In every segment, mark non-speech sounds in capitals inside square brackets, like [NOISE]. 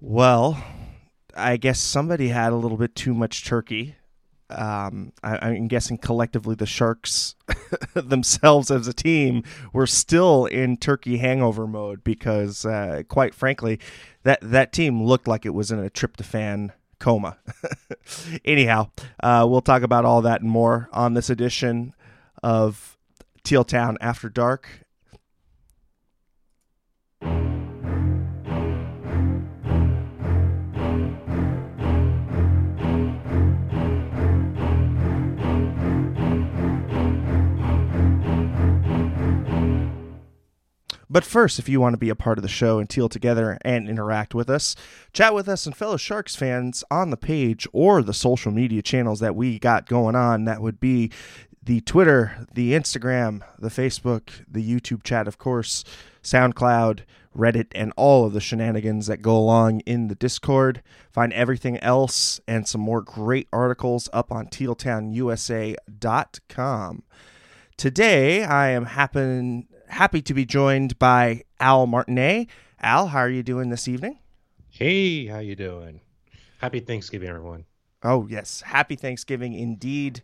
Well, I guess somebody had a little bit too much turkey. Um, I, I'm guessing collectively the Sharks [LAUGHS] themselves as a team were still in turkey hangover mode because, uh, quite frankly, that that team looked like it was in a tryptophan coma. [LAUGHS] Anyhow, uh, we'll talk about all that and more on this edition of Teal Town After Dark. But first, if you want to be a part of the show and teal together and interact with us, chat with us and fellow Sharks fans on the page or the social media channels that we got going on, that would be the Twitter, the Instagram, the Facebook, the YouTube chat, of course, SoundCloud, Reddit, and all of the shenanigans that go along in the Discord. Find everything else and some more great articles up on tealtownusa.com. Today, I am happen, happy to be joined by Al Martinet. Al, how are you doing this evening? Hey, how you doing? Happy Thanksgiving, everyone. Oh yes, happy Thanksgiving indeed.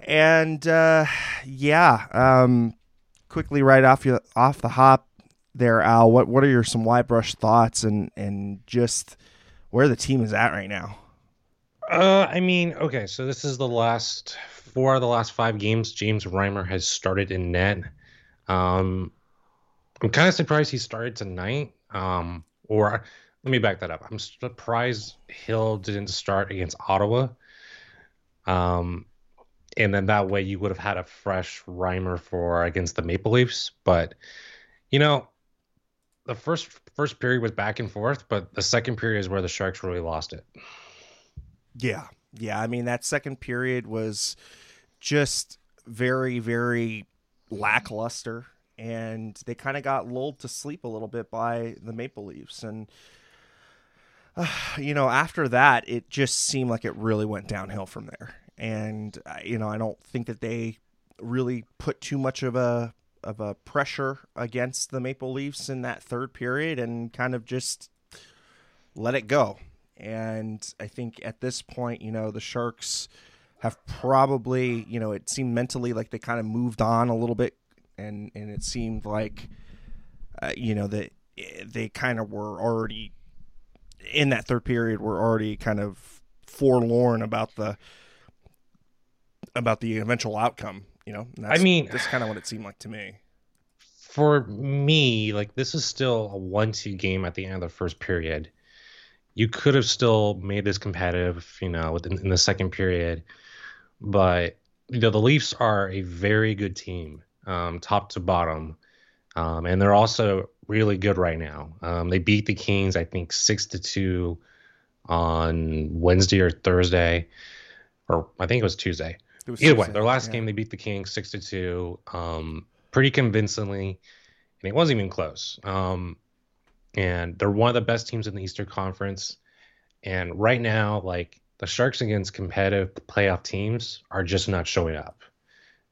And uh, yeah, um, quickly right off you off the hop there, Al. What what are your some wide brush thoughts and and just where the team is at right now? Uh, I mean, okay, so this is the last four of the last five games James Reimer has started in net. Um, I'm kind of surprised he started tonight. Um, or let me back that up. I'm surprised Hill didn't start against Ottawa. Um, and then that way you would have had a fresh Reimer for against the Maple Leafs. But you know, the first first period was back and forth, but the second period is where the Sharks really lost it. Yeah, yeah. I mean, that second period was just very, very lackluster, and they kind of got lulled to sleep a little bit by the Maple Leafs. And uh, [SIGHS] you know, after that, it just seemed like it really went downhill from there. And uh, you know, I don't think that they really put too much of a of a pressure against the Maple Leafs in that third period, and kind of just let it go. And I think at this point, you know, the Sharks have probably, you know, it seemed mentally like they kind of moved on a little bit, and and it seemed like, uh, you know, that they kind of were already in that third period were already kind of forlorn about the about the eventual outcome. You know, I mean, that's kind of what it seemed like to me. For me, like this is still a one-two game at the end of the first period. You could have still made this competitive, you know, in, in the second period, but you know the Leafs are a very good team, um, top to bottom, um, and they're also really good right now. Um, they beat the Kings, I think, six to two on Wednesday or Thursday, or I think it was Tuesday. It was Either Tuesday, way, their last yeah. game they beat the Kings six to two, um, pretty convincingly, and it wasn't even close. Um, and they're one of the best teams in the Eastern Conference. And right now, like the Sharks against competitive playoff teams are just not showing up.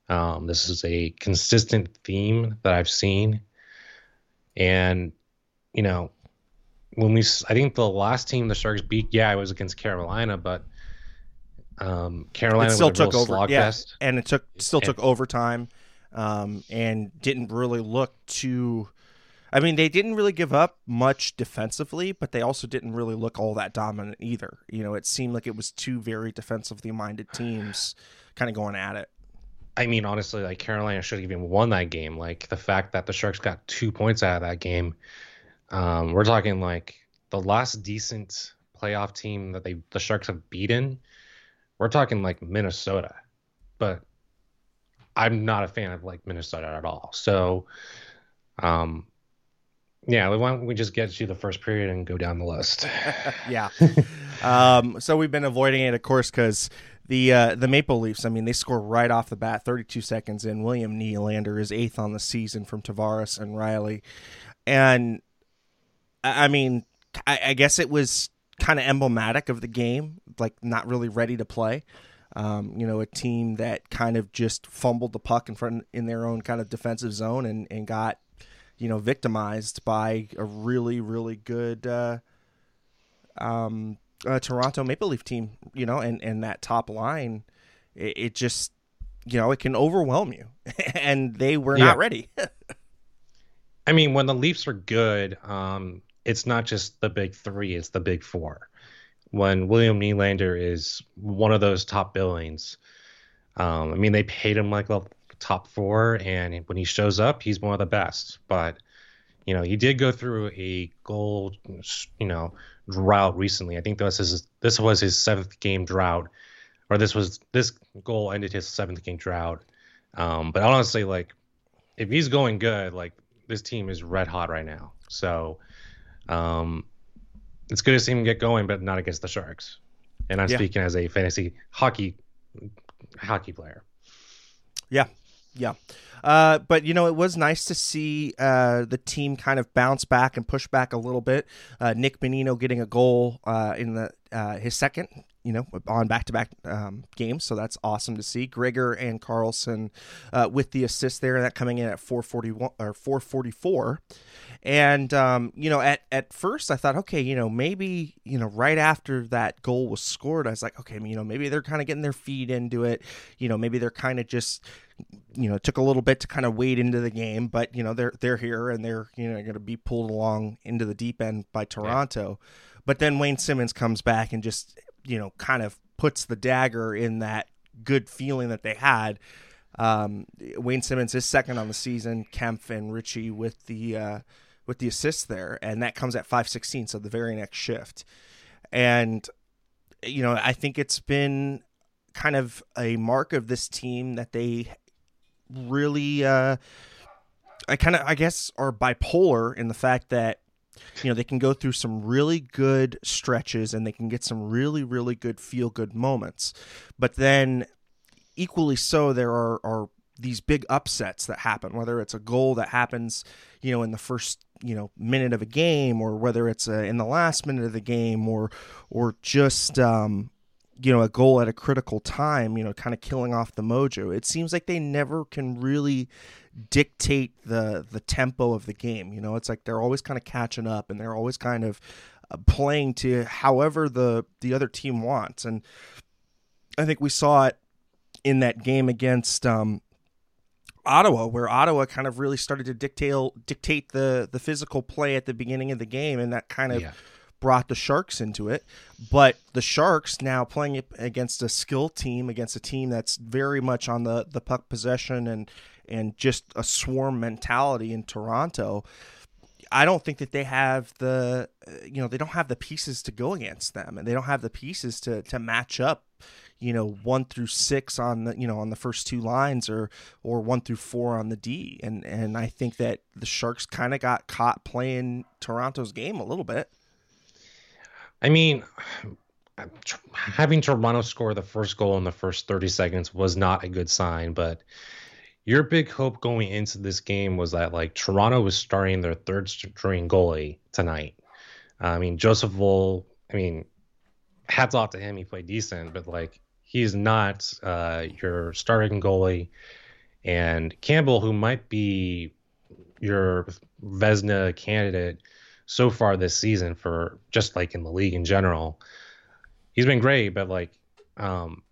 Um, this is a consistent theme that I've seen. And, you know, when we, I think the last team the Sharks beat, yeah, it was against Carolina, but um, Carolina it still took over, yeah, and it took still took overtime, um, and didn't really look to. I mean, they didn't really give up much defensively, but they also didn't really look all that dominant either. You know, it seemed like it was two very defensively minded teams kind of going at it. I mean, honestly, like Carolina should have even won that game. Like the fact that the Sharks got two points out of that game. Um, we're talking like the last decent playoff team that they the Sharks have beaten. We're talking like Minnesota, but I'm not a fan of like Minnesota at all. So, um, yeah, why don't we just get to the first period and go down the list? [LAUGHS] yeah. um, so we've been avoiding it, of course, because the uh, the Maple Leafs. I mean, they score right off the bat, 32 seconds in. William Nylander is eighth on the season from Tavares and Riley, and I mean, I, I guess it was kind of emblematic of the game, like not really ready to play. Um, you know, a team that kind of just fumbled the puck in front in their own kind of defensive zone and, and got, you know, victimized by a really, really good uh, um, uh, Toronto Maple Leaf team, you know, and and that top line, it, it just you know it can overwhelm you, [LAUGHS] and they were yeah. not ready. [LAUGHS] I mean, when the Leafs are good, um, it's not just the big three; it's the big four. When William Nylander is one of those top billings, um, I mean, they paid him like a top four, and when he shows up, he's one of the best. But you know, he did go through a goal, you know, drought recently. I think this his this was his seventh game drought, or this was this goal ended his seventh game drought. Um, but honestly, like if he's going good, like this team is red hot right now. So um, it's good to see him get going, but not against the Sharks. And I'm yeah. speaking as a fantasy hockey hockey player. Yeah, yeah. Uh, but you know, it was nice to see uh, the team kind of bounce back and push back a little bit. Uh, Nick Bonino getting a goal uh, in the uh, his second, you know, on back to back games, so that's awesome to see. Gregor and Karlsson uh, with the assist there, that coming in at 441 or 444. And um, you know, at at first I thought, okay, you know, maybe you know, right after that goal was scored, I was like, okay, you know, maybe they're kind of getting their feet into it. You know, maybe they're kind of just you know, it took a little bit to kind of wade into the game, but you know, they're they're here and they're you know going to be pulled along into the deep end by Toronto. Yeah. But then Wayne Simmonds comes back and just you know kind of puts the dagger in that good feeling that they had. Um, Wayne Simmonds is second on the season. Kampf and Ritchie with the uh, with the assists there, and that comes at five sixteen, so the very next shift. And you know, I think it's been kind of a mark of this team that they really, uh, I kind of, I guess, are bipolar in the fact that you know they can go through some really good stretches and they can get some really really good feel good moments. But then equally so there are are these big upsets that happen whether it's a goal that happens you know in the first you know minute of a game or whether it's a, uh, in the last minute of the game or or just um, you know a goal at a critical time you know kind of killing off the mojo. It seems like they never can really dictate the the tempo of the game you know? It's like they're always kind of catching up and they're always kind of uh, playing to however the the other team wants. And i think we saw it in that game against um, Ottawa, where Ottawa kind of really started to dictate dictate the the physical play at the beginning of the game, and that kind of yeah. Brought the Sharks into it. But the Sharks now playing against a skill team, against a team that's very much on the the puck possession and and just a swarm mentality in Toronto. I don't think that they have the you know they don't have the pieces to go against them, and they don't have the pieces to to match up you know one through six on the you know on the first two lines or or one through four on the D and and I think that the Sharks kind of got caught playing Toronto's game a little bit. I mean, having Toronto score the first goal in the first 30 seconds was not a good sign, but your big hope going into this game was that like Toronto was starting their third string goalie tonight. I mean, Joseph Woll, I mean, hats off to him. He played decent, but like he's not uh, your starting goalie. And Campbell, who might be your Vezina candidate so far this season for just like in the league in general, he's been great. But like um,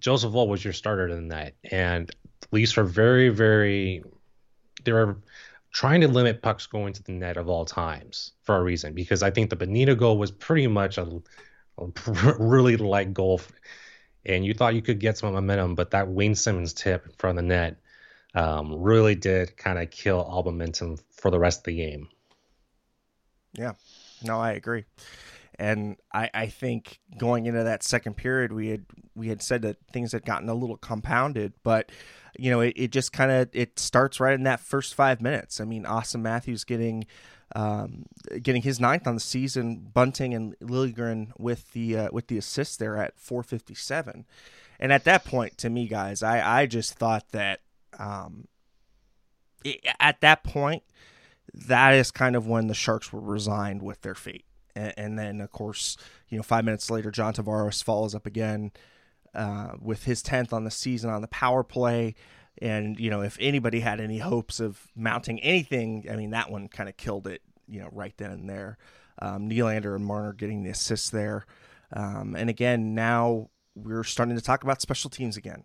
Joseph Woll was your starter in that, and the Leafs are very, very they're trying to limit pucks going to the net of all times for a reason because I think the Bonino goal was pretty much a, a [LAUGHS] really light goal and you thought you could get some momentum, but that Wayne Simmonds tip from the net um, really did kind of kill all momentum for the rest of the game. Yeah, no, I agree, and I, I think going into that second period, we had we had said that things had gotten a little compounded, but you know, it, it just kind of it starts right in that first five minutes. I mean, Auston Matthews getting um, getting his ninth on the season. Bunting and Liljegren with the uh, with the assist there at 457. And at that point, to me, guys, I I just thought that um, it, at that point, that is kind of when the Sharks were resigned with their fate. And, and then, of course, you know, five minutes later, John Tavares follows up again uh, with his 10th on the season on the power play. And, you know, if anybody had any hopes of mounting anything, I mean, that one kind of killed it, you know, right then and there. Um, Nylander and Marner getting the assists there. Um, and again, now we're starting to talk about special teams again.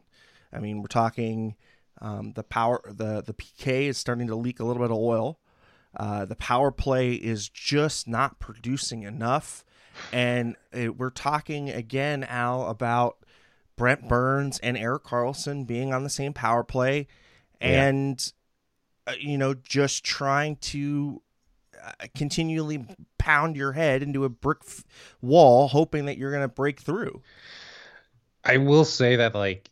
I mean, we're talking um, the power, the the PK is starting to leak a little bit of oil. Uh, the power play is just not producing enough, and it, we're talking again, Al, about Brent Burns and Erik Karlsson being on the same power play, and yeah. uh, you know, just trying to uh, continually pound your head into a brick f- wall, hoping that you're going to break through. I will say that, like,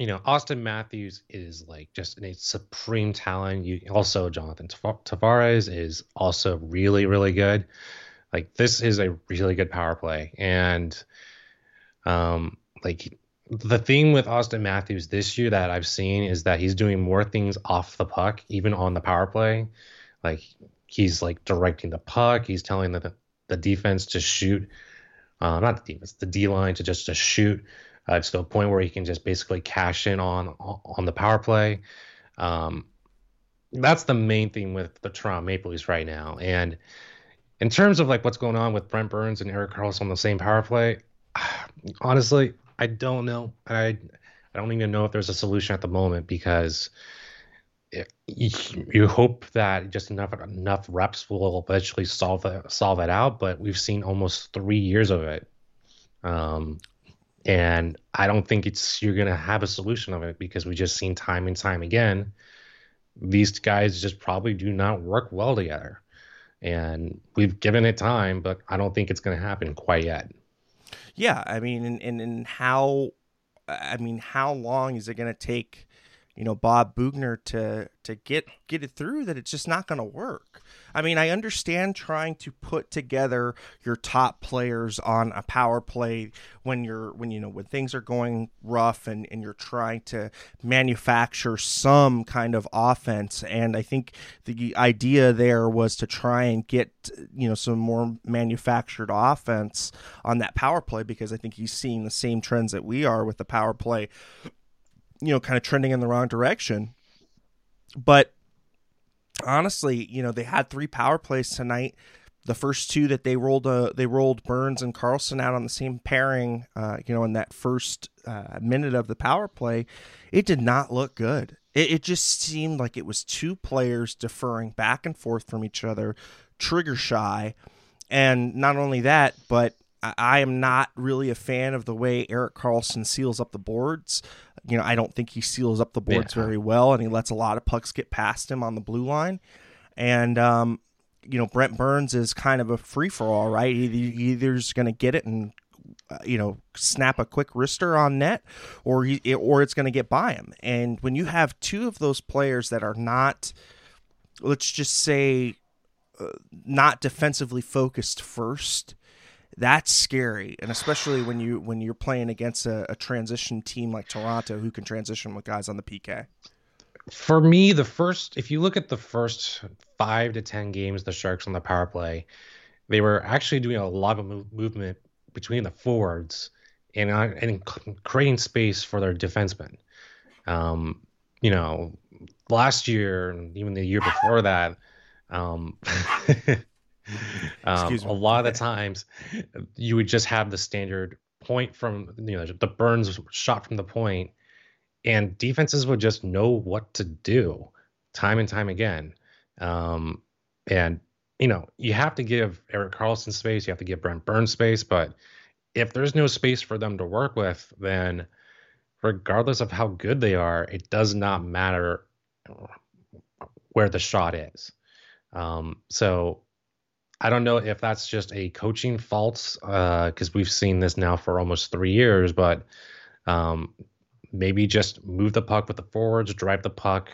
you know, Auston Matthews is like just a supreme talent. You also Jonathan Tavares is also really, really good. Like, this is a really good power play, and um, like the thing with Auston Matthews this year that I've seen is that he's doing more things off the puck, even on the power play. Like he's like directing the puck. He's telling the the defense to shoot, uh, not the defense, the D line to just to shoot uh, to a point where he can just basically cash in on on the power play. Um, that's the main thing with the Toronto Maple Leafs right now. And in terms of like what's going on with Brent Burns and Erik Karlsson on the same power play, [SIGHS] honestly, I don't know. I I don't even know if there's a solution at the moment because it, you hope that just enough enough reps will eventually solve that solve it out. But we've seen almost three years of it, um, and I don't think it's you're gonna have a solution of it because we just seen time and time again these guys just probably do not work well together. And we've given it time, but I don't think it's going to happen quite yet. Yeah, I mean, and, and, and how, I mean, how long is it going to take, you know, Bob Boughner to to get get it through that it's just not going to work? I mean, I understand trying to put together your top players on a power play when you're when you know when things are going rough and and you're trying to manufacture some kind of offense and I think the idea there was to try and get you know some more manufactured offense on that power play because I think he's seeing the same trends that we are with the power play you know kind of trending in the wrong direction but honestly, you know, they had three power plays tonight. The first two that they rolled, uh, they rolled Burns and Karlsson out on the same pairing. Uh, you know, in that first uh, minute of the power play, it did not look good. It, it just seemed like it was two players deferring back and forth from each other, trigger shy, and not only that, but I am not really a fan of the way Erik Karlsson seals up the boards. You know, I don't think he seals up the boards yeah. very well, and he lets a lot of pucks get past him on the blue line. And um, you know, Brent Burns is kind of a free for all, right? He, he either's going to get it and uh, you know snap a quick wrister on net, or he or it's going to get by him. And when you have two of those players that are not, let's just say, uh, not defensively focused first that's scary. And especially when you when you're playing against a, a, transition team like toronto who can transition with guys on the pk for me the first if you look at the first five to ten games the sharks on the power play they were actually doing a lot of move, movement between the forwards and, uh, and creating space for their defensemen. Um, you know last year and even the year before that um, [LAUGHS] Um, a lot of the times, you would just have the standard point from you know the Burns shot from the point, and defenses would just know what to do time and time again. Um, and you know you have to give Erik Karlsson space, you have to give Brent Burns space, but if there's no space for them to work with, then regardless of how good they are, it does not matter where the shot is. Um, so I don't know if that's just a coaching fault because uh, we've seen this now for almost three years, but um, maybe just move the puck with the forwards, drive the puck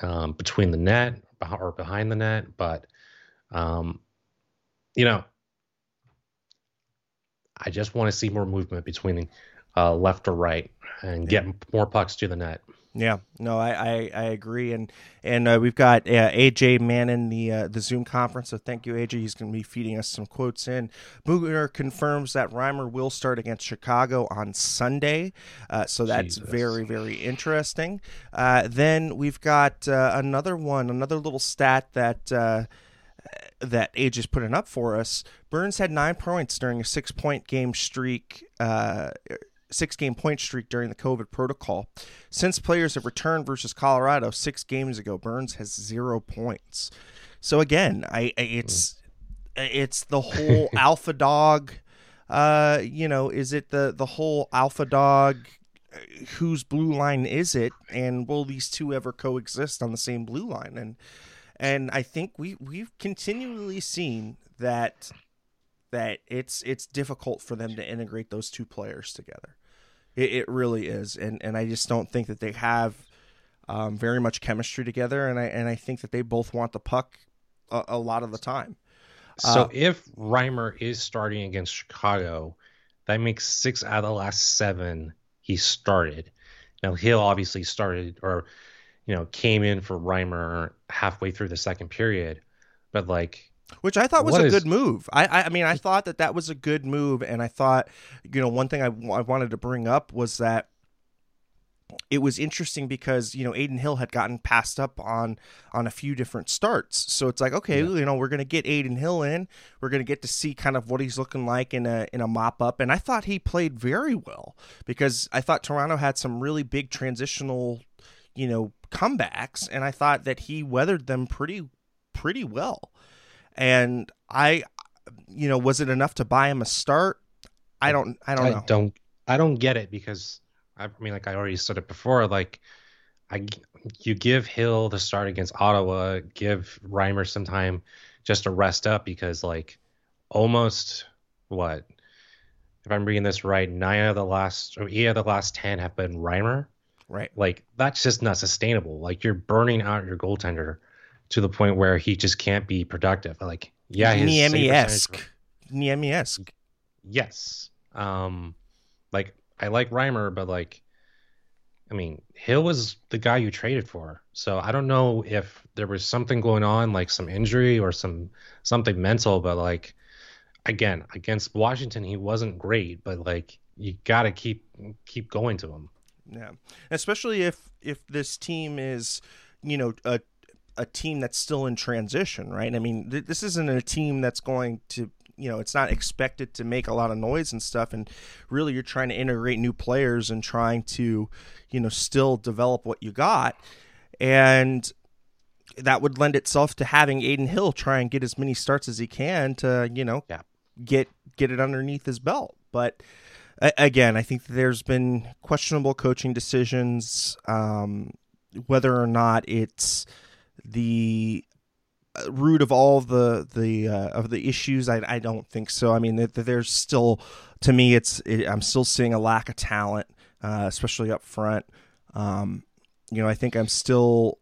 um, between the net or behind the net. But, um, you know, I just want to see more movement between uh, left or right and get more pucks to the net. Yeah, no, I, I, I agree, and and uh, we've got uh, AJ Manning the uh, the Zoom conference. So thank you, AJ. He's going to be feeding us some quotes in. Boughner confirms that Reimer will start against Chicago on Sunday, uh, so that's Jesus. very very interesting. Uh, then we've got uh, another one, another little stat that that AJ is putting up for us. Burns had nine points during a six point game streak, uh, six game point streak during the COVID protocol. Since players have returned versus Colorado six games ago, Burns has zero points. So again, I, I it's it's the whole [LAUGHS] alpha dog. Uh, you know, is it the the whole alpha dog? Whose blue line is it, and will these two ever coexist on the same blue line? And and I think we we've continually seen that that it's it's difficult for them to integrate those two players together. It, it really is, and and I just don't think that they have um, very much chemistry together, and I and I think that they both want the puck a, a lot of the time. So uh, if Reimer is starting against Chicago, that makes six out of the last seven he started. Now Hill obviously started or you know came in for Reimer halfway through the second period, but like which I thought was a is... good move. I, I, I mean I thought that that was a good move, and I thought you know one thing I, I wanted to bring up was that it was interesting because you know Adin Hill had gotten passed up on on a few different starts. So it's like, okay, yeah. you know, we're gonna get Adin Hill in. We're gonna get to see kind of what he's looking like in a in a mop up. And I thought he played very well because I thought Toronto had some really big transitional, you know, comebacks, and I thought that he weathered them pretty pretty well. And I, you know, was it enough to buy him a start? I don't. I don't I know. Don't. I don't get it because I mean, like I already said it before, like I you give Hill the start against Ottawa, give Reimer some time just to rest up because like almost what if I'm reading this right, nine of the last or eight of the last ten have been Reimer. Right. Like that's just not sustainable. Like you're burning out your goaltender to the point where he just can't be productive. Like yeah, his Niemi-esque. Niemi-esque. Yes. Um like I like Reimer, but like, I mean, Hill was the guy you traded for. So I don't know if there was something going on, like some injury or some something mental, but like, again, against Washington, he wasn't great, but like, you got to keep keep going to him. Yeah, especially if if this team is, you know, a a team that's still in transition, right? I mean, th- this isn't a team that's going to you know it's not expected to make a lot of noise and stuff and really you're trying to integrate new players and trying to you know still develop what you got and that would lend itself to having Adin Hill try and get as many starts as he can to you know yeah. get get it underneath his belt but again I think there's been questionable coaching decisions um, whether or not it's the root of all the the uh, of the issues I, I don't think so. I mean there's still to me it's it, i'm still seeing a lack of talent uh, especially up front. Um, you know i think i'm still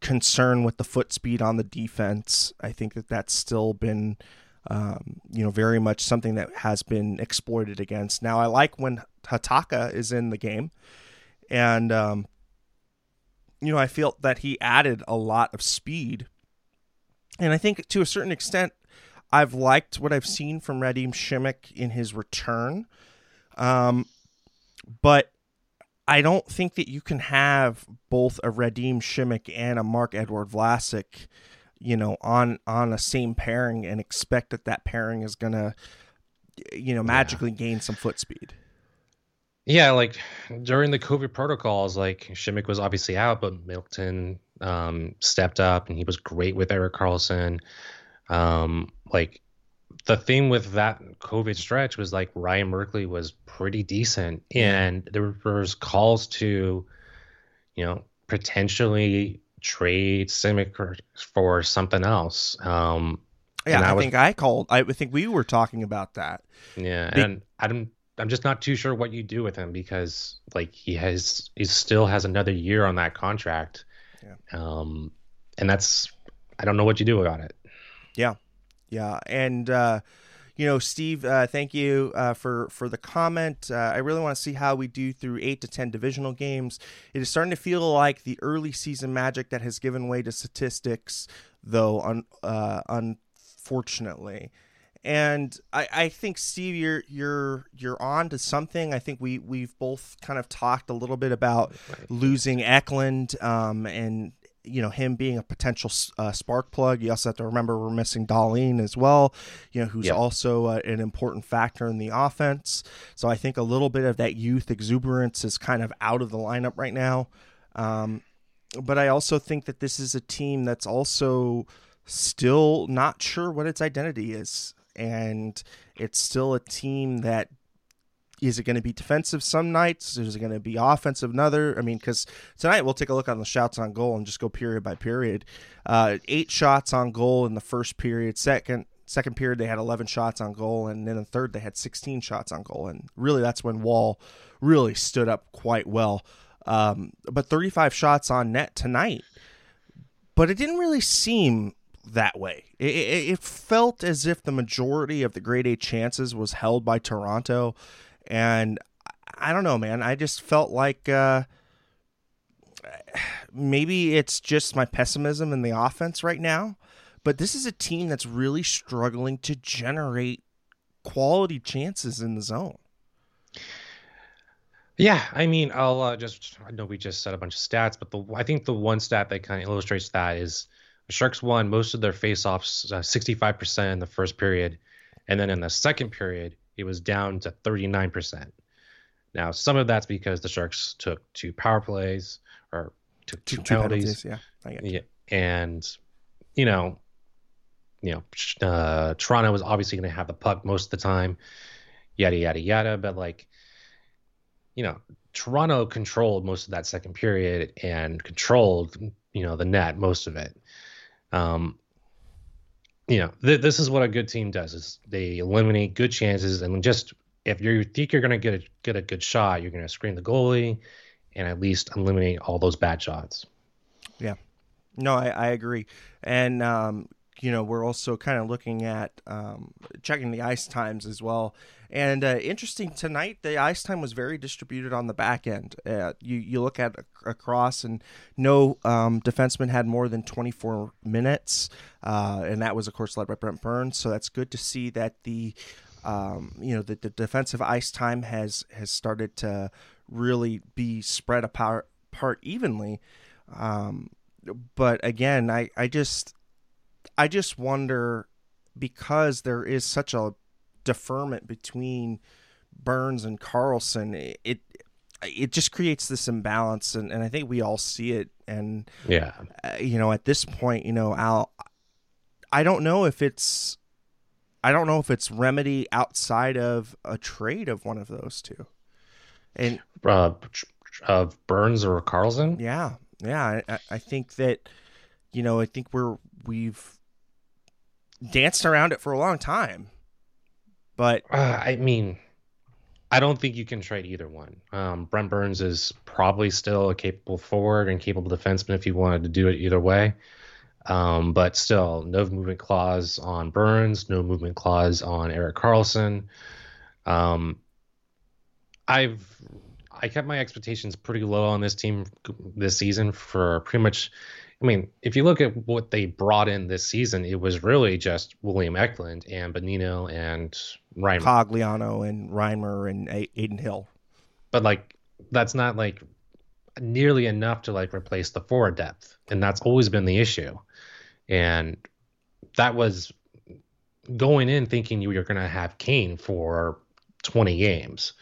concerned with the foot speed on the defense. I think that that's still been um, you know very much something that has been exploited against. Now i like when Hatakka is in the game and um, you know i feel that he added a lot of speed and I think to a certain extent, I've liked what I've seen from Radim Simek in his return. Um, but I don't think that you can have both a Radim Simek and a Marc-Edouard Vlasic, you know, on on a same pairing and expect that that pairing is gonna, you know, magically yeah. gain some foot speed. Yeah, like during the COVID protocols, like Simek was obviously out, but Milton um, stepped up and he was great with Erik Karlsson. Um, like the thing with that COVID stretch was like Ryan Merkley was pretty decent, and there was calls to, you know, potentially trade Simek for something else. Um, yeah, I, I was, think I called. I think we were talking about that. Yeah, and I'm I'm just not too sure what you do with him because like he has he still has another year on that contract. Yeah. Um, and that's I don't know what you do about it. Yeah, yeah, and uh, you know, Steve, uh, thank you uh, for for the comment. Uh, I really want to see how we do through eight to ten divisional games. It is starting to feel like the early season magic that has given way to statistics, though. Un, uh, unfortunately. And I, I think Steve, you're you're you're on to something. I think we we've both kind of talked a little bit about losing Eklund, um, and you know him being a potential uh, spark plug. You also have to remember we're missing Dahlén as well, you know, who's yep. also uh, an important factor in the offense. So I think a little bit of that youth exuberance is kind of out of the lineup right now. Um, but I also think that this is a team that's also still not sure what its identity is, and it's still a team that is it going to be defensive some nights? Is it going to be offensive another? I mean, because tonight we'll take a look on the shots on goal and just go period by period. Uh, eight shots on goal in the first period. Second second period they had 11 shots on goal, and then in the third they had 16 shots on goal. And really, that's when Woll really stood up quite well. Um, but 35 shots on net tonight. But it didn't really seem that way. It, it, it, felt as if the majority of the grade A chances was held by Toronto, and I don't know, man. I just felt like uh, maybe it's just my pessimism in the offense right now, but this is a team that's really struggling to generate quality chances in the zone. Yeah, I mean, I'll uh, just I know we just said a bunch of stats, but the I think the one stat that kind of illustrates that is the Sharks won most of their faceoffs, uh, 65% in the first period, and then in the second period, it was down to 39%. Now, some of that's because the Sharks took two power plays or took two, two penalties. penalties. Yeah, yeah, and you know, you know, uh, Toronto was obviously going to have the puck most of the time, yada yada yada. But like, you know, Toronto controlled most of that second period and controlled, you know, the net most of it. Um, you know, th- this is what a good team does: is they eliminate good chances, and just if you think you're going to get a get a good shot, you're going to screen the goalie, and at least eliminate all those bad shots. Yeah, no, I, I agree, and um, you know, we're also kind of looking at um, checking the ice times as well. And uh, interesting tonight, the ice time was very distributed on the back end. Uh, you you look at across, and no um, defenseman had more than 24 minutes, uh, and that was of course led by Brent Burns. So that's good to see that the um, you know the, the defensive ice time has has started to really be spread apart, apart evenly. Um, but again, I I just I just wonder because there is such a deferment between Burns and Karlsson, it it just creates this imbalance, and, and I think we all see it. And yeah, uh, you know, at this point, you know, Al, I don't know if it's, I don't know if it's remedy outside of a trade of one of those two. And uh, of Burns or Karlsson. yeah, yeah, I, I think that, you know, I think we're we've danced around it for a long time. But uh, I mean, I don't think you can trade either one. Um, Brent Burns is probably still a capable forward and capable defenseman if you wanted to do it either way. Um, but still, no movement clause on Burns, no movement clause on Erik Karlsson. Um, I've I kept my expectations pretty low on this team this season for pretty much I mean, if you look at what they brought in this season, it was really just William Eklund and Bonino and Reimer. Cogliano and Reimer and Adin Hill. But like, that's not like nearly enough to like replace the forward depth, and that's always been the issue. And that was going in thinking you were going to have Kane for 20 games.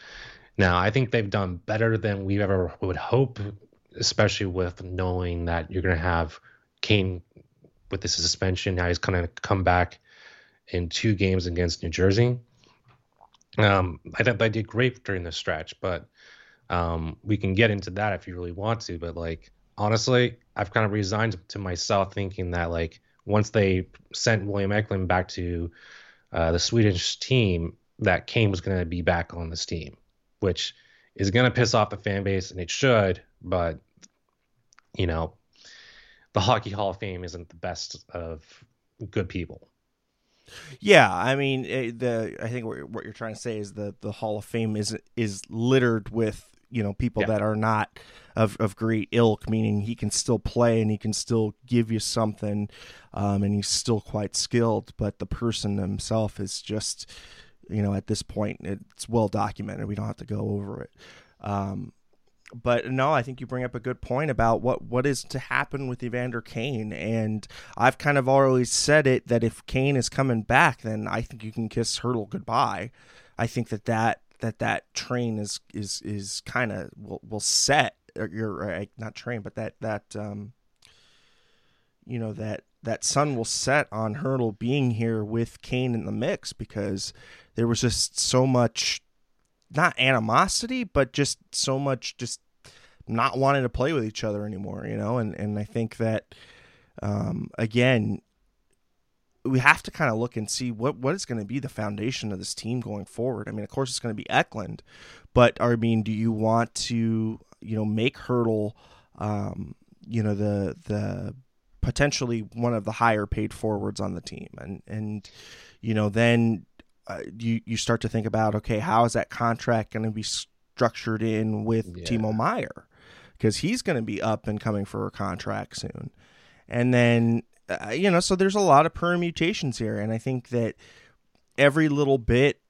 Now, I think they've done better than we ever would hope especially with knowing that you're going to have Kane with this suspension. Now he's going to come back in two games against New Jersey. Um, I thought they did great during the stretch, but um, we can get into that if you really want to. But like honestly, I've kind of resigned to myself thinking that like once they sent William Eklund back to uh, the Swedish team, that Kane was going to be back on this team, which is going to piss off the fan base, and it should. But you know, the Hockey Hall of Fame isn't the best of good people. Yeah, I mean, eh, the I think what you're trying to say is that the Hall of Fame is is littered with you know people yeah. that are not of of great ilk, meaning he can still play and he can still give you something, um, and he's still quite skilled, but the person himself is just, you know, at this point it's well documented. We don't have to go over it. Um, but no, I think you bring up a good point about what what is to happen with Evander Kane, and I've kind of always said it that if Kane is coming back, then I think you can kiss Hertl goodbye. I think that that that that train is is is kind of will will set. Uh, You're uh, eh, not train, but that that um, you know that that sun will set on Hertl being here with Kane in the mix because there was just so much not animosity, but just so much just not wanting to play with each other anymore, you know, and, and I think that um, again we have to kind of look and see what what is going to be the foundation of this team going forward. I mean, of course, it's going to be Eklund, but I mean, do you want to you know make Hertl, um, you know the the potentially one of the higher paid forwards on the team, and and you know then uh, you you start to think about okay, how is that contract going to be structured in with yeah. Timo Meier because he's going to be up and coming for a contract soon, and then uh, you know so there's a lot of permutations here, and I think that every little bit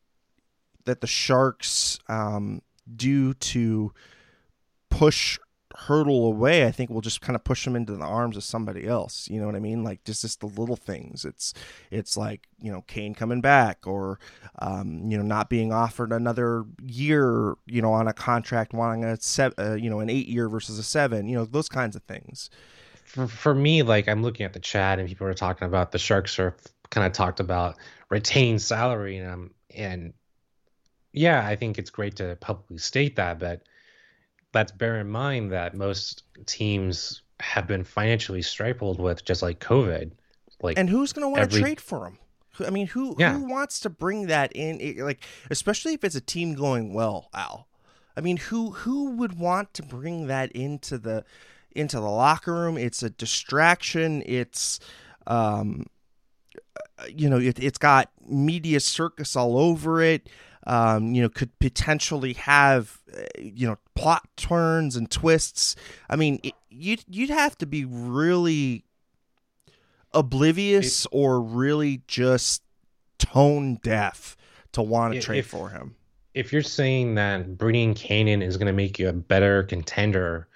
that the Sharks um, do to push Hertl away, I think we'll just kind of push them into the arms of somebody else. You know what I mean? Like just just the little things. It's it's like you know Kane coming back, or um, you know not being offered another year, you know, on a contract, wanting a seven, uh, you know, an eight year versus a seven. You know those kinds of things. For for me, like I'm looking at the chat and people are talking about the Sharks are kind of talked about retained salary, and and yeah, I think it's great to publicly state that, but let's bear in mind that most teams have been financially striped with just like COVID. Like, and who's going to want to trade for him? I mean, who yeah. who wants to bring that in? Like, especially if it's a team going well, Al. I mean, who who would want to bring that into the into the locker room? It's a distraction. It's um, you know, it, it's got media circus all over it um, you know, could potentially have, uh, you know, plot turns and twists. I mean, it, you'd you'd have to be really oblivious it, or really just tone deaf to want to trade for him. If you're saying that bringing Kanan is going to make you a better contender,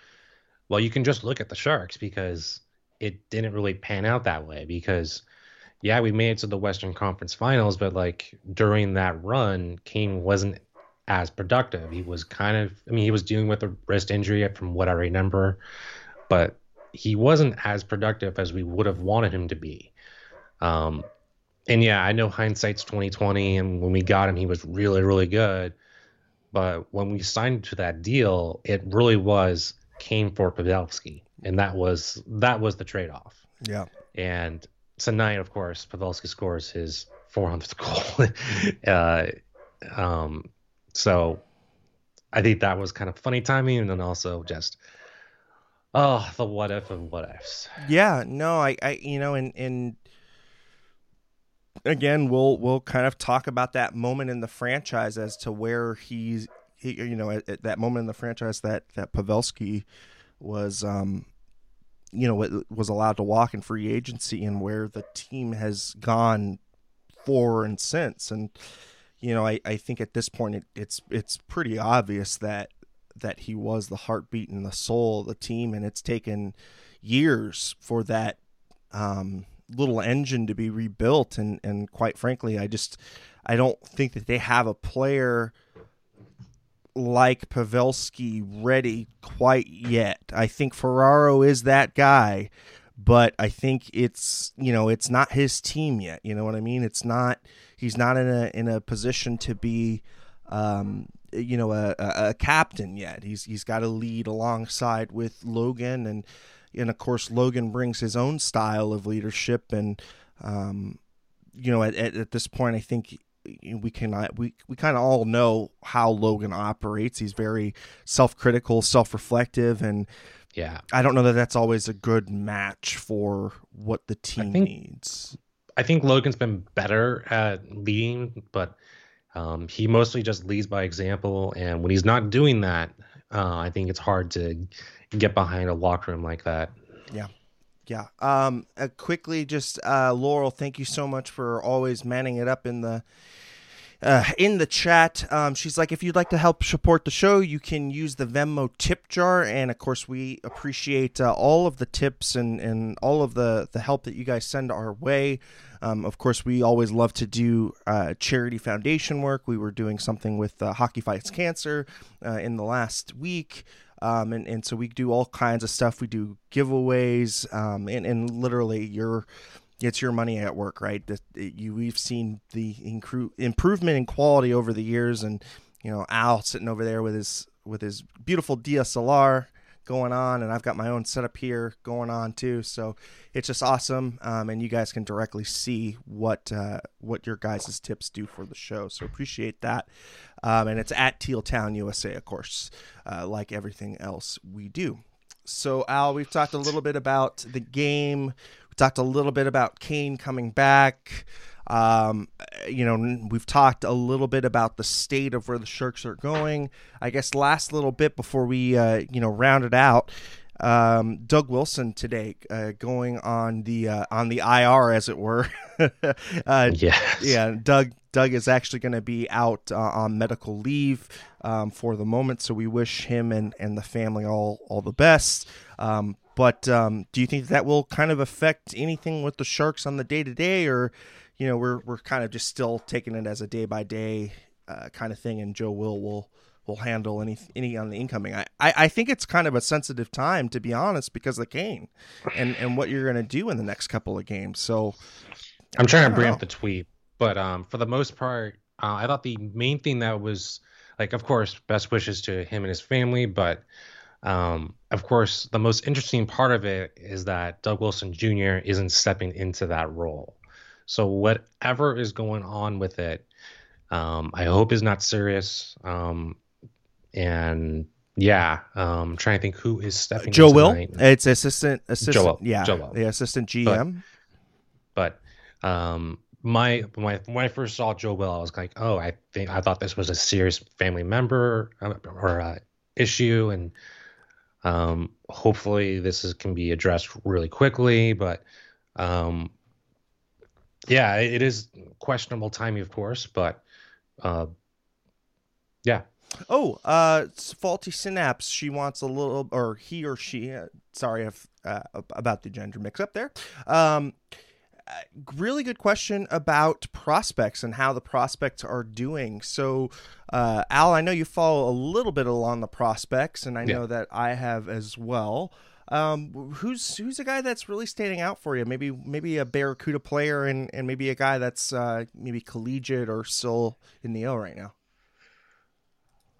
well, you can just look at the Sharks because it didn't really pan out that way because yeah, we made it to the Western Conference Finals, but like during that run, Kane wasn't as productive. He was kind of, I mean, he was dealing with a wrist injury from what I remember, but he wasn't as productive as we would have wanted him to be. Um, and yeah, I know hindsight's 2020, and when we got him, he was really, really good. But when we signed to that deal, it really was Kane for Pavelski, and that was that was the trade off. Yeah. And tonight, of course, Pavelski scores his 400th [LAUGHS] goal. uh, um, so I think that was kind of funny timing, and then also just oh, the what if and what ifs. Yeah, no, I, I, you know, and and again, we'll we'll kind of talk about that moment in the franchise as to where he's, he, you know, at, at that moment in the franchise that that Pavelski was um you know was allowed to walk in free agency and where the team has gone for and since. And you know I, I think at this point it, it's it's pretty obvious that that he was the heartbeat and the soul of the team. And it's taken years for that um, little engine to be rebuilt. And and quite frankly I just I don't think that they have a player like Pavelski ready quite yet. I think Ferraro is that guy, but I think it's you know it's not his team yet. You know what I mean? It's not he's not in a in a position to be um, you know a, a, a captain yet. He's he's got to lead alongside with Logan and and of course Logan brings his own style of leadership and um, you know at, at, at this point I think we cannot we we kind of all know how Logan operates. He's very self-critical, self-reflective, and yeah, I don't know that that's always a good match for what the team I think, needs. I think Logan's been better at leading, but um, he mostly just leads by example. And when he's not doing that, uh, I think it's hard to get behind a locker room like that. Yeah. Yeah. Um, uh, quickly, just uh, Laurel, thank you so much for always manning it up in the uh, in the chat. Um, she's like, if you'd like to help support the show, you can use the Venmo tip jar, and of course, we appreciate uh, all of the tips and and all of the the help that you guys send our way. Um, of course, we always love to do uh, charity foundation work. We were doing something with uh, Hockey Fights Cancer uh, in the last week. Um, and, and so we do all kinds of stuff. We do giveaways, um, and, and literally you're it's your money at work, right? That you we've seen the incru- improvement in quality over the years, and you know Al sitting over there with his with his beautiful DSLR going on, and I've got my own setup here going on too. So it's just awesome, um, and you guys can directly see what uh, what your guys' tips do for the show. So appreciate that, um, and it's at Teal Town USA, of course, uh, like everything else we do. So Al, we've talked a little bit about the game. We talked a little bit about Kane coming back. Um, you know, we've talked a little bit about the state of where the Sharks are going. I guess last little bit before we, uh, you know, round it out. Um, Doug Wilson today uh, going on the uh, on the IR, as it were. [LAUGHS] uh, yes. Yeah, Doug Doug is actually going to be out uh, on medical leave um, for the moment, so we wish him and, and the family all all the best. Um, but um, do you think that will kind of affect anything with the Sharks on the day to day, or you know we're we're kind of just still taking it as a day by day kind of thing, and Joe will will will handle any any on the incoming. I, I, I think it's kind of a sensitive time to be honest because of Kane and and what you're going to do in the next couple of games. So I'm trying to bring know. up the tweet, but um, for the most part, uh, I thought the main thing that was like, of course, best wishes to him and his family, but um, of course, the most interesting part of it is that Doug Wilson Jr. isn't stepping into that role. So whatever is going on with it, um, I hope is not serious. Um, and yeah, um, I'm trying to think who is stepping. Joe Will. It's assistant assistant. Yeah, the assistant GM. But, but um, my my when I first saw Joe Will, I was like, oh, I think I thought this was a serious family member uh, or uh, issue, and um, hopefully this is, can be addressed really quickly. But um, yeah, it is questionable timing, of course, but uh, yeah. Oh, uh, faulty synapse. She wants a little, or he or she. Uh, sorry, if uh, about the gender mix up there. Um, really good question about prospects and how the prospects are doing. So, uh, Al, I know you follow a little bit along the prospects, and I know that I have as well. Um, who's who's a guy that's really standing out for you? Maybe maybe a Barracuda player, and and maybe a guy that's uh, maybe collegiate or still in the O right now.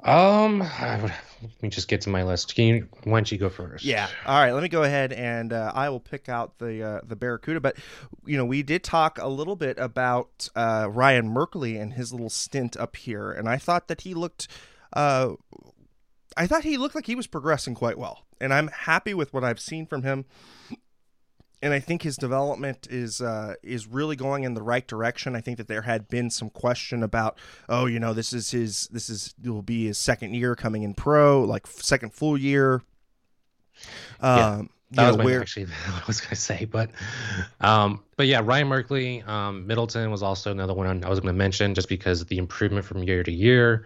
Um, let me just get to my list. Can you? Why don't you go first? Yeah. All right. Let me go ahead and uh, I will pick out the uh, the Barracuda. But you know, we did talk a little bit about uh, Ryan Merkley and his little stint up here, and I thought that he looked. Uh, I thought he looked like he was progressing quite well, and I'm happy with what I've seen from him and I think his development is uh, is really going in the right direction. I think that there had been some question about, oh, you know, this is his this is will be his second year coming in pro, like second full year. Um, yeah. That was where... actually [LAUGHS] what I was gonna say, but um, but yeah, Ryan Merkley, um, Middleton was also another one I was gonna mention just because of the improvement from year to year.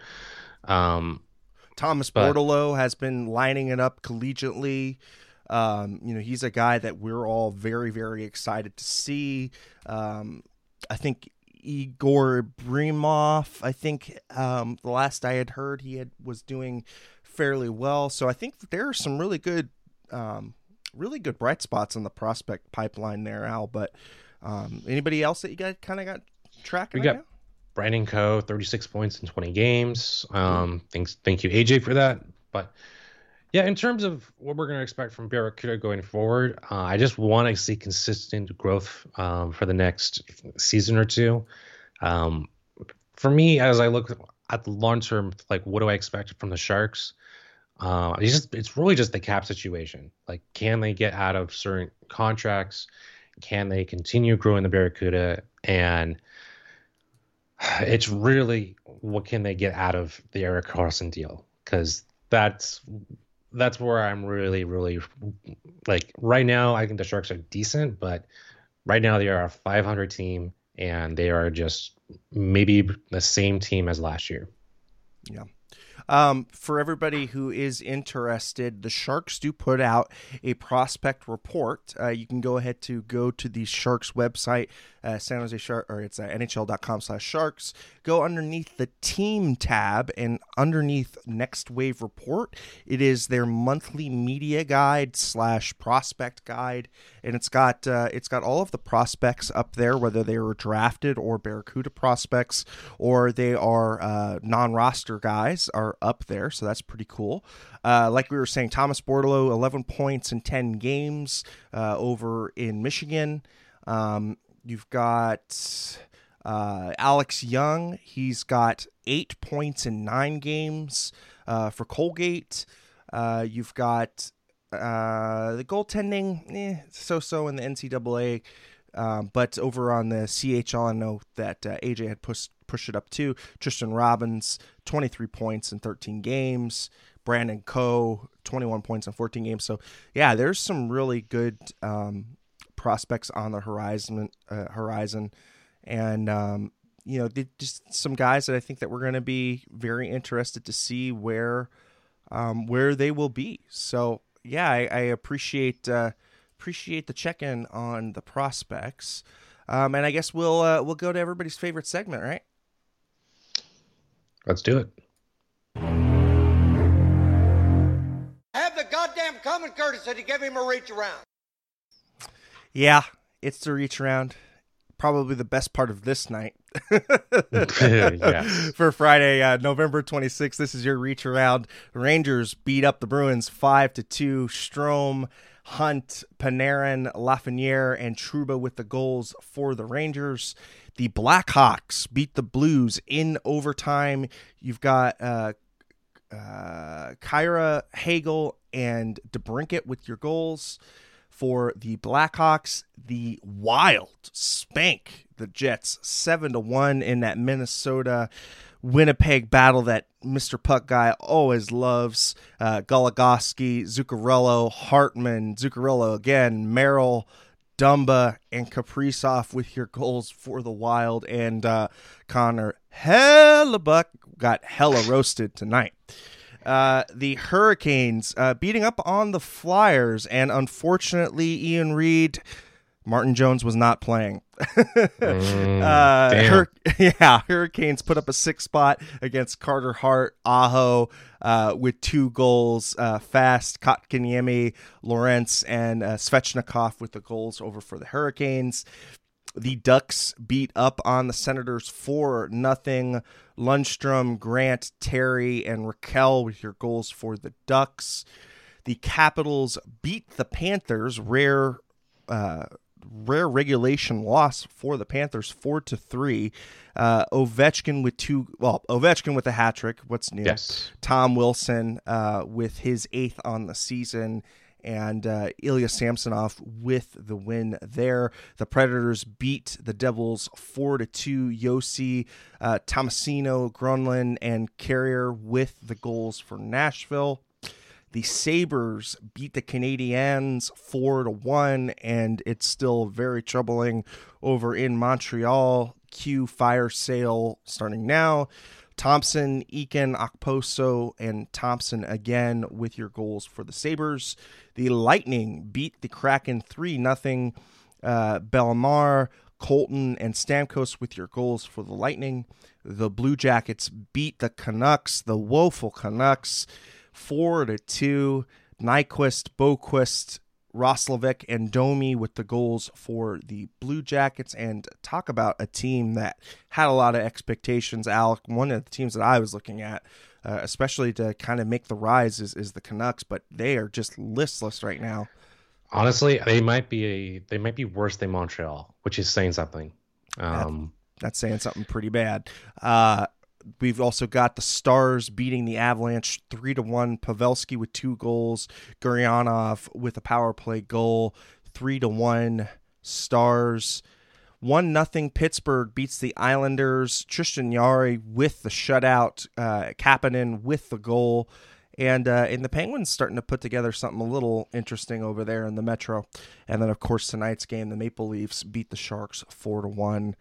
Um, Thomas but... Has been lining it up collegiately. Um, you know, he's a guy that we're all very, very excited to see. Um, I think Igor Brimov, I think um, the last I had heard, he had was doing fairly well. So I think there are some really good, um, really good bright spots in the prospect pipeline there, Al. But um, anybody else that you got kind of got tracking? We right got now? Brandon Coe, 36 points in 20 games. Um, thanks, thank you, AJ, for that. But yeah, in terms of what we're going to expect from Barracuda going forward, uh, I just want to see consistent growth um, for the next season or two. Um, for me, as I look at the long term, like what do I expect from the Sharks? Uh, it's just it's really just the cap situation. Like, can they get out of certain contracts? Can they continue growing the Barracuda? And [SIGHS] it's really what can they get out of the Erik Karlsson deal? Because that's that's where I'm really, really like right now. I think the Sharks are decent, but right now they are a 500 team, and they are just maybe the same team as last year. Yeah. Um, for everybody who is interested, the Sharks do put out a prospect report. Uh, you can go ahead to go to the Sharks website, uh, San Jose Shark, or it's uh, NHL.com slash Sharks. Go underneath the team tab and underneath Next Wave Report, it is their monthly media guide slash prospect guide, and it's got uh, it's got all of the prospects up there, whether they were drafted or Barracuda prospects or they are uh, non-roster guys are up there, so that's pretty cool. Uh, like we were saying, Thomas Bordeleau, 11 points in 10 games uh, over in Michigan. Um, you've got uh, Alex Young. He's got eight points in nine games uh, for Colgate. Uh, you've got uh, the goaltending, eh, so-so in the NCAA. Um, but over on the CHL, I know that uh, AJ had pushed push it up too. Tristen Robins, 23 points in 13 games. Brandon Coe, 21 points in 14 games. So, yeah, there's some really good um, prospects on the horizon. Uh, horizon, and um, you know, just some guys that I think that we're going to be very interested to see where um, where they will be. So, yeah, I, I appreciate uh, appreciate the check in on the prospects. Um, and I guess we'll uh, we'll go to everybody's favorite segment, right? Let's do it. Have the goddamn common courtesy to give him a reach around. Yeah, it's the reach around. Probably the best part of this night. [LAUGHS] yes. [LAUGHS] For Friday, uh, November 26th, this is your reach around. Rangers beat up the Bruins 5 to 2. Strome, Hunt, Panarin, Lafreniere, and Trouba with the goals for the Rangers. The Blackhawks beat the Blues in overtime. You've got uh, uh, Kyrou, Hagel, and DeBrincat with your goals for the Blackhawks. The Wild spank the Jets seven to one in that Minnesota Winnipeg battle that Mr. Puck guy always loves. Uh, Goligoski, Zuccarello, Hartman, Zuccarello again, Merrill, Dumba, and Kaprizov with your goals for the Wild. And uh, Connor Hellebuyck got hella roasted tonight. Uh, the Hurricanes uh, beating up on the Flyers, and unfortunately, Ian Reed, Martin Jones was not playing. [LAUGHS] Mm, uh. Hur- [LAUGHS] yeah, Hurricanes put up a six spot against Carter Hart, Aho, uh, with two goals. Uh, Fast, Kotkaniemi, Lorentz, and uh, Svechnikov with the goals over for the Hurricanes. The Ducks beat up on the Senators for nothing. Lundstrom, Grant, Terry, and Rakell with your goals for the Ducks. The Capitals beat the Panthers. Rare, uh, rare regulation loss for the Panthers, four to three. Uh, Ovechkin with two. Well, Ovechkin with a hat trick. What's new? Yes. Tom Wilson uh, with his eighth on the season, and uh, Ilya Samsonov with the win there. The Predators beat the Devils four to two. Josi, uh, Tomasino, Granlund, and Carrier with the goals for Nashville. The Sabres beat the Canadiens four to one, and it's still very troubling over in Montreal. Q fire sale starting now. Thompson, Eakin, Okposo, and Thompson again with your goals for the Sabres. The Lightning beat the Kraken 3 0. Uh, Bellemare, Colton, and Stamkos with your goals for the Lightning. The Blue Jackets beat the Canucks, the woeful Canucks, 4 to 2. Nyquist, Boqvist, Roslovic, and Domi with the goals for the Blue Jackets. And talk about a team that had a lot of expectations. Alec, one of the teams that I was looking at, uh, especially to kind of make the rise, is, is the Canucks, but they are just listless right now. Honestly, they might be a they might be worse than Montreal, which is saying something. Um, That's saying something pretty bad. Uh, we've also got the Stars beating the Avalanche three to one. Pavelski with two goals. Guryanov with a power play goal. Three to one. Stars. One nothing. Pittsburgh beats the Islanders. Tristan Jarry with the shutout. Uh, Kapanen with the goal. and uh, and the Penguins starting to put together something a little interesting over there in the Metro. And then of course tonight's game, the Maple Leafs beat the Sharks four to one.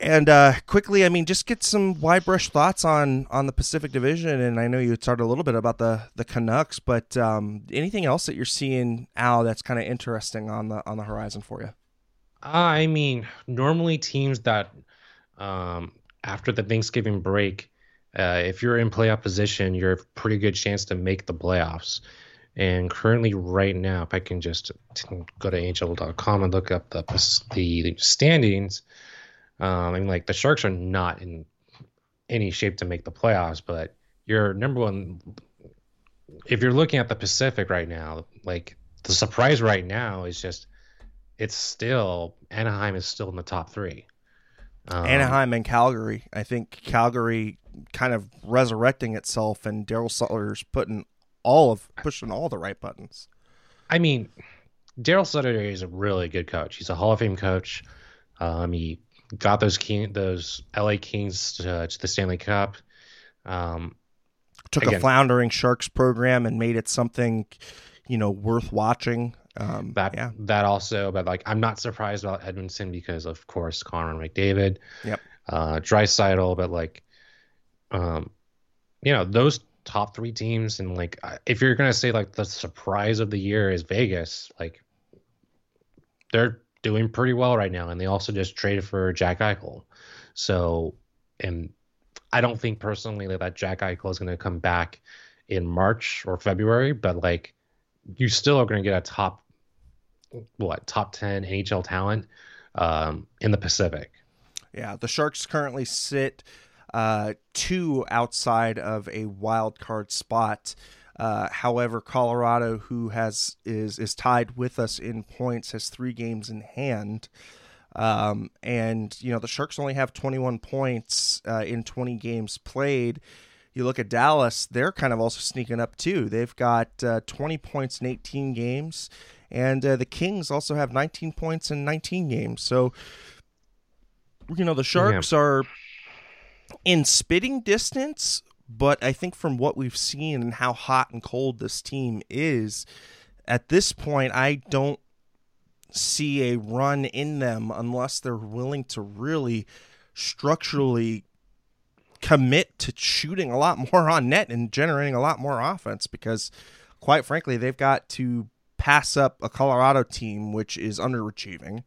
And uh, quickly, I mean, just get some wide brush thoughts on on the Pacific Division. And I know you started a little bit about the the Canucks, but um, anything else that you're seeing, Al, that's kind of interesting on the on the horizon for you? I mean, normally teams that um, after the Thanksgiving break, uh, if you're in playoff position, you're a pretty good chance to make the playoffs. And currently, right now, if I can just go to NHL.com and look up the the standings, um, I mean, like the Sharks are not in any shape to make the playoffs, but you're number one. If you're looking at the Pacific right now, like the surprise right now is just it's still Anaheim is still in the top three. Um, Anaheim and Calgary. I think Calgary kind of resurrecting itself, and Daryl Sutter's putting all of pushing all the right buttons. I mean, Daryl Sutter is a really good coach. He's a Hall of Fame coach. Um, he got those King, those LA Kings to, to the Stanley Cup. Um, Took again, a floundering Sharks program and made it something, you know, worth watching. Um, that yeah. that also, but like I'm not surprised about Edmonton because of course Connor McDavid. Yep. Uh, Draisaitl, but like, um, you know those top three teams and like if you're gonna say like the surprise of the year is Vegas, like they're doing pretty well right now, and they also just traded for Jack Eichel. So, and I don't think personally that, Jack Eichel is going to come back in March or February, but like you still are going to get a top what top 10 NHL talent um, in the Pacific. Yeah, the Sharks currently sit uh, two outside of a wild card spot. Uh, however, Colorado, who has is is tied with us in points, has three games in hand. Um, and you know the Sharks only have 21 points uh, in 20 games played you look at Dallas, they're kind of also sneaking up too. They've got uh, 20 points in 18 games, and uh, the Kings also have 19 points in 19 games. So, you know, the Sharks yeah. are in spitting distance, but I think from what we've seen and how hot and cold this team is, at this point, I don't see a run in them unless they're willing to really structurally commit to shooting a lot [LAUGHS] more on net and generating a lot more offense because, quite frankly, they've got to pass up a Colorado team which is underachieving.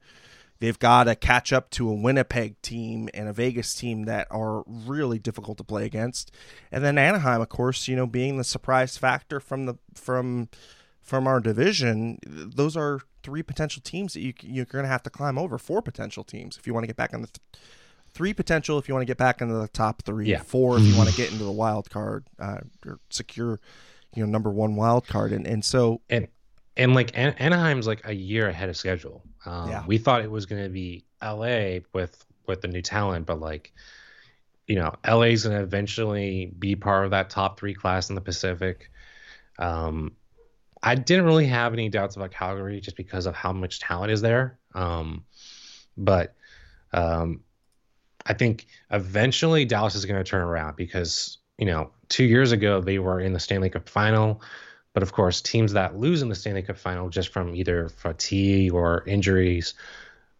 They've got to catch up to a Winnipeg team and a Vegas team that are really difficult to play against. And then Anaheim, of course, you know, being the surprise factor from the from from our division, those are three potential teams that you you're going to have to climb over. Four potential teams if you want to get back on the th- three potential if you want to get back into the top three. Yeah. Four if you want to [LAUGHS] get into the wild card uh, or secure, you know, number one wild card. And and so and and like An- Anaheim's like a year ahead of schedule. Um, yeah. We thought it was going to be L.A. with with the new talent, but like, you know, L.A.'s going to eventually be part of that top three class in the Pacific. Um, I didn't really have any doubts about Calgary just because of how much talent is there. Um, but um, I think eventually Dallas is going to turn around because, you know, two years ago they were in the Stanley Cup final. But of course, teams that lose in the Stanley Cup final just from either fatigue or injuries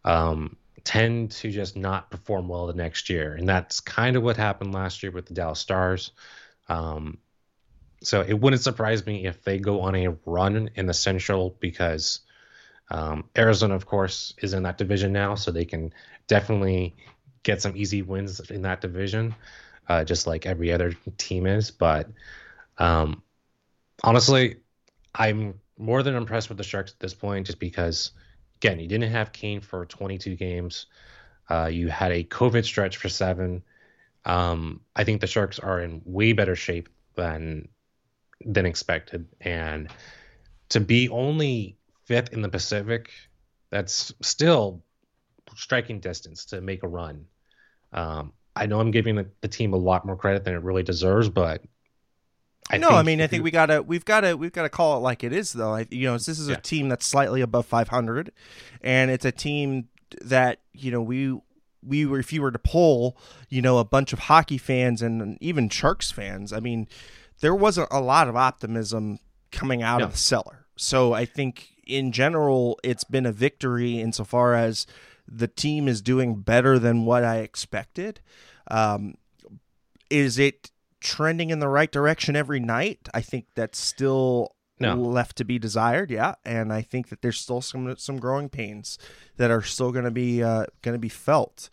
um, tend to just not perform well the next year. And that's kind of what happened last year with the Dallas Stars. Um, so it wouldn't surprise me if they go on a run in the Central because um, Arizona, of course, is in that division now. So they can definitely get some easy wins in that division, uh, just like every other team is. But um, honestly, I'm more than impressed with the Sharks at this point, just because again, you didn't have Kane for 22 games. Uh, you had a COVID stretch for seven. Um, I think the Sharks are in way better shape than than expected, and to be only fifth in the Pacific, that's still striking distance to make a run. Um, I know I'm giving the, the, team a lot more credit than it really deserves, but I no, I mean, I think you... we gotta, we've gotta, we've gotta call it like it is, though. I, you know, this is yeah. a team that's slightly above 500, and it's a team that you know we we were if you were to poll, you know, a bunch of hockey fans and even Sharks fans, I mean, there wasn't a lot of optimism coming out No. of the cellar. So I think in general, it's been a victory insofar as the team is doing better than what I expected. Um, is it trending in the right direction every night? I think that's still No. left to be desired. Yeah, and I think that there's still some some growing pains that are still going to be uh, going to be felt.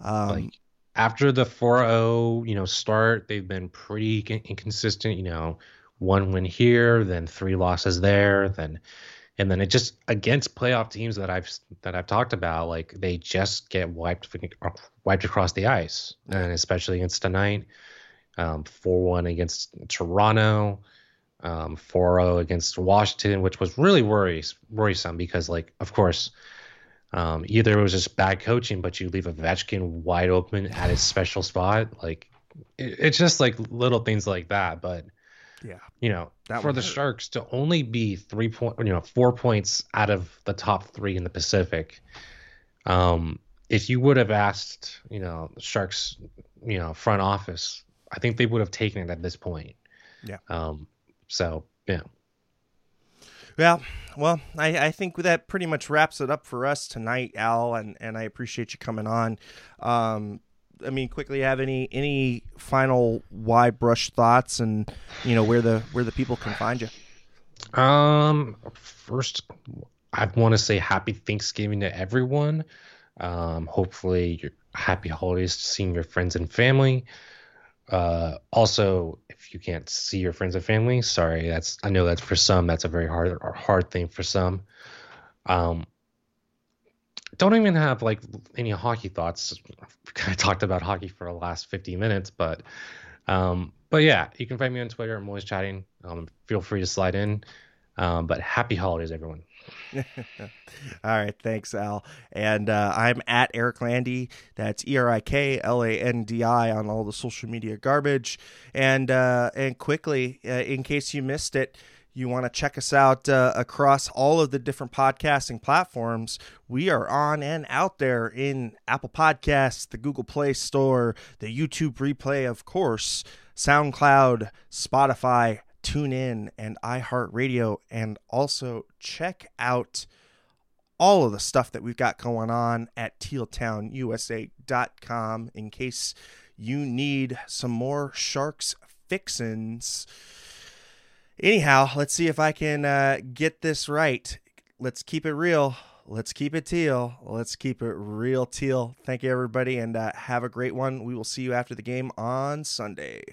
Um, like after the 4-0 you know start they've been pretty inconsistent you know one win here then three losses there then and then it just against playoff teams that I've that I've talked about like they just get wiped wiped across the ice and especially against tonight um 4-1 against Toronto um 4-0 against Washington which was really worries worrisome because like of course um, either it was just bad coaching, but you leave Ovechkin wide open at his special spot. Like it, it's just like little things like that. But yeah, you know, That for the hurt. Sharks to only be three point, you know, four points out of the top three in the Pacific. Um, if you would have asked, you know, the Sharks, you know, front office, I think they would have taken it at this point. Yeah. Um. So yeah. Yeah, well, I, I think that pretty much wraps it up for us tonight, Al, and, and I appreciate you coming on. Um, I mean, quickly, have any any final wide brush thoughts, and you know where the where the people can find you. Um, first, I want to say happy Thanksgiving to everyone. Um, hopefully, you're happy holidays to seeing your friends and family. Uh, also, if you can't see your friends and family, sorry, that's I know that's for some that's a very hard or hard thing for some. Um, don't even have like any hockey thoughts. We kind of talked about hockey for the last 50 minutes, but um, but yeah, you can find me on Twitter. I'm always chatting. Um, feel free to slide in. Um, but happy holidays, everyone. [LAUGHS] All right, thanks, Al. And uh, I'm at Erik Landi. That's E R I K L A N D I on all the social media garbage. And uh, and quickly, uh, in case you missed it, you want to check us out uh, across all of the different podcasting platforms. We are on and out there in Apple Podcasts, the Google Play Store, the YouTube replay, of course, SoundCloud, Spotify, TuneIn, and iHeartRadio. And also check out all of the stuff that we've got going on at tealtownusa.com in case you need some more sharks fixins. Anyhow, let's see if I can uh, get this right. Let's keep it real. Let's keep it teal. Let's keep it real teal. Thank you, everybody, and uh, have a great one. We will see you after the game on Sunday.